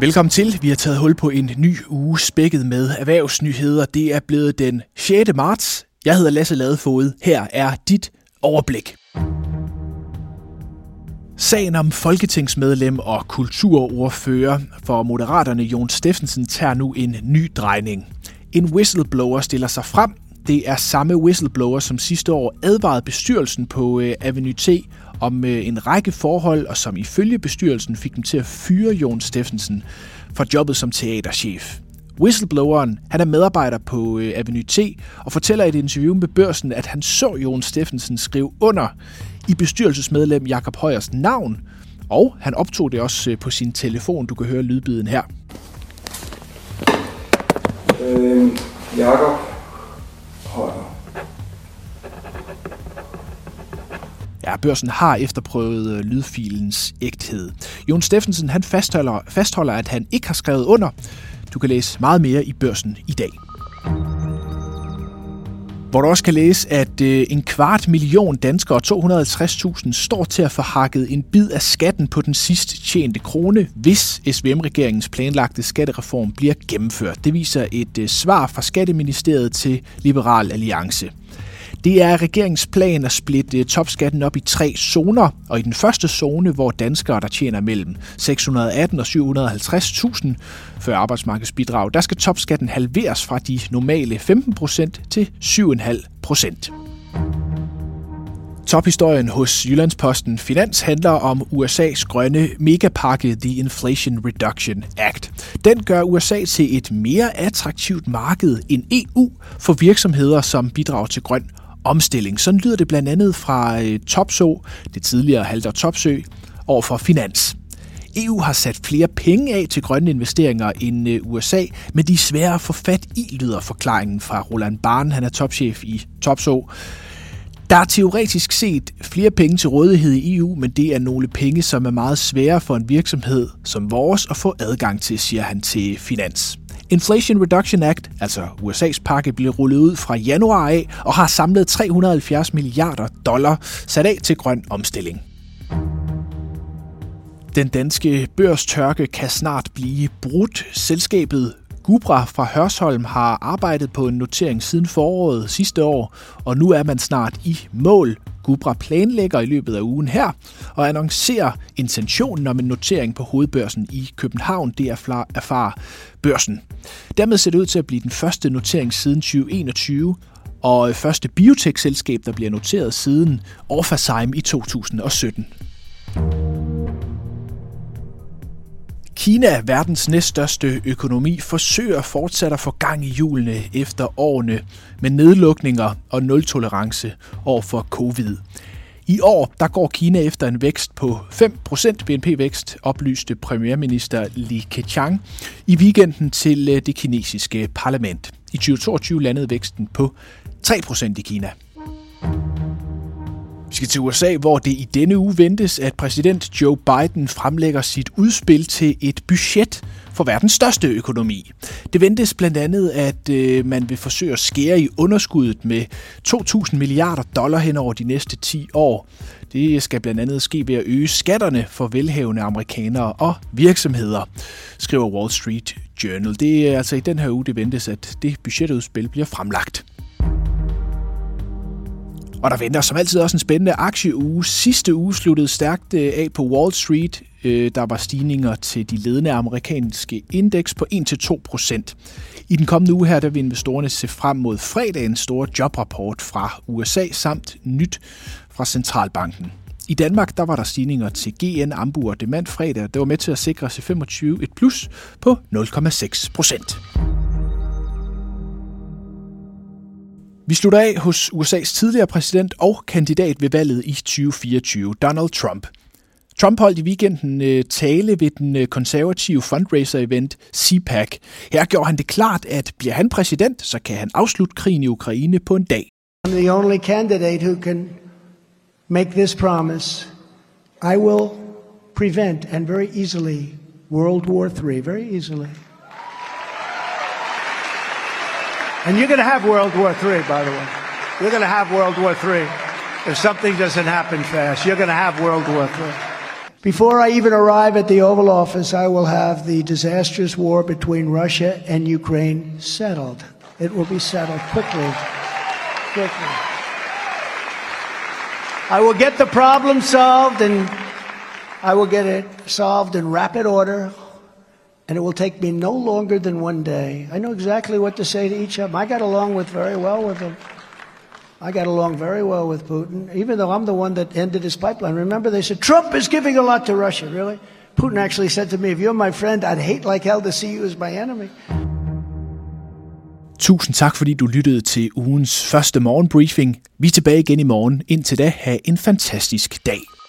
Velkommen til. Vi har taget hul på en ny uge spækket med erhvervsnyheder. Det er blevet den 6. marts. Jeg hedder Lasse Ladefod. Her er dit overblik. Sagen om folketingsmedlem og kulturordfører for Moderaterne Jon Steffensen tager nu en ny drejning. En whistleblower stiller sig frem. Det er samme whistleblower, som sidste år advarede bestyrelsen på øh, Avenue T om øh, en række forhold, og som ifølge bestyrelsen fik dem til at fyre Jon Steffensen for jobbet som teaterchef. Whistlebloweren han er medarbejder på øh, Avenue T og fortæller i et interview med børsen, at han så Jon Steffensen skrive under i bestyrelsesmedlem Jakob Højers navn, og han optog det også øh, på sin telefon. Du kan høre lydbiden her. Øh, Jakob børsen har efterprøvet øh, lydfilens ægthed. Jon Steffensen han fastholder, fastholder, at han ikke har skrevet under. Du kan læse meget mere i børsen i dag. Hvor du også kan læse, at øh, en kvart million danskere, og 250.000, står til at få hakket en bid af skatten på den sidst tjente krone, hvis SVM-regeringens planlagte skattereform bliver gennemført. Det viser et øh, svar fra Skatteministeriet til Liberal Alliance. Det er regeringens plan at splitte øh, topskatten op i tre zoner, og i den første zone, hvor danskere, der tjener mellem 618 og 750.000 før arbejdsmarkedsbidrag, der skal topskatten halveres fra de normale 15% til 7,5 procent. Tophistorien hos Jyllandsposten Finans handler om USA's grønne megapakke The Inflation Reduction Act. Den gør USA til et mere attraktivt marked end EU for virksomheder, som bidrager til grøn omstilling. Sådan lyder det blandt andet fra øh, Topsø, det tidligere Halter Topsø, over for Finans. EU har sat flere penge af til grønne investeringer end øh, USA, men de er svære at få fat i, lyder forklaringen fra Roland Barn, han er topchef i Topsø. Der er teoretisk set flere penge til rådighed i EU, men det er nogle penge, som er meget svære for en virksomhed som vores at få adgang til, siger han til Finans. Inflation Reduction Act, altså USA's pakke, blev rullet ud fra januar af og har samlet 370 milliarder dollar sat af til grøn omstilling. Den danske børstørke kan snart blive brudt. Selskabet Gubra fra Hørsholm har arbejdet på en notering siden foråret sidste år, og nu er man snart i mål. Gubra planlægger i løbet af ugen her og annoncerer intentionen om en notering på hovedbørsen i København. Det Erfar børsen. Dermed ser det ud til at blive den første notering siden 2021, og første biotech-selskab, der bliver noteret siden Orphazyme i 2017. Kina, verdens næststørste økonomi, forsøger fortsat at få gang i hjulene efter årene med nedlukninger og nul-tolerance over for covid. I år der går Kina efter en vækst på 5% BNP-vækst, oplyste premierminister Li Keqiang i weekenden til øh, det kinesiske parlament. I 2022 landede væksten på 3% i Kina. Vi skal til USA, hvor det i denne uge ventes, at præsident Joe Biden fremlægger sit udspil til et budget for verdens største økonomi. Det ventes blandt andet, at øh, man vil forsøge at skære i underskuddet med 2.000 milliarder dollar hen over de næste 10 år. Det skal blandt andet ske ved at øge skatterne for velhavende amerikanere og virksomheder, skriver Wall Street Journal. Det er altså i den her uge, det ventes, at det budgetudspil bliver fremlagt. Og der venter som altid også en spændende aktieuge. Sidste uge sluttede stærkt øh, af på Wall Street. Øh, der var stigninger til de ledende amerikanske indeks på 1-2 procent. I den kommende uge her, der vil investorerne se frem mod fredagens store jobrapport fra USA samt nyt fra Centralbanken. I Danmark der var der stigninger til GN, Ambu og Demand fredag. Det var med til at sikre C25 et plus på 0,6 procent. Vi slutter af hos USA's tidligere præsident og kandidat ved valget i 2024, Donald Trump. Trump holdt i weekenden øh, tale ved den øh, konservative fundraiser-event CPAC. Her gjorde han det klart, at bliver han præsident, så kan han afslutte krigen i Ukraine på en dag. I'm the only candidate who can make this promise. I will prevent and very easily World War III, very easily. And you're going to have World War III, by the way. You're going to have World War III. If something doesn't happen fast, you're going to have World War III. Before I even arrive at the Oval Office, I will have the disastrous war between Russia and Ukraine settled. It will be settled quickly. Quickly. I will get the problem solved and I will get it solved in rapid order and it will take me no longer than one day. I know exactly what to say to each of them. I got along with very well with them. I got along very well with Putin, even though I'm the one that ended his pipeline. Remember, they said, Trump is giving a lot to Russia. Really? Putin actually said to me, if you're my friend, I'd hate like hell to see you as my enemy. Tusind tak, fordi du lyttede til ugens første morgenbriefing. Vi er tilbage igen i morgen. Indtil da, have en fantastisk dag.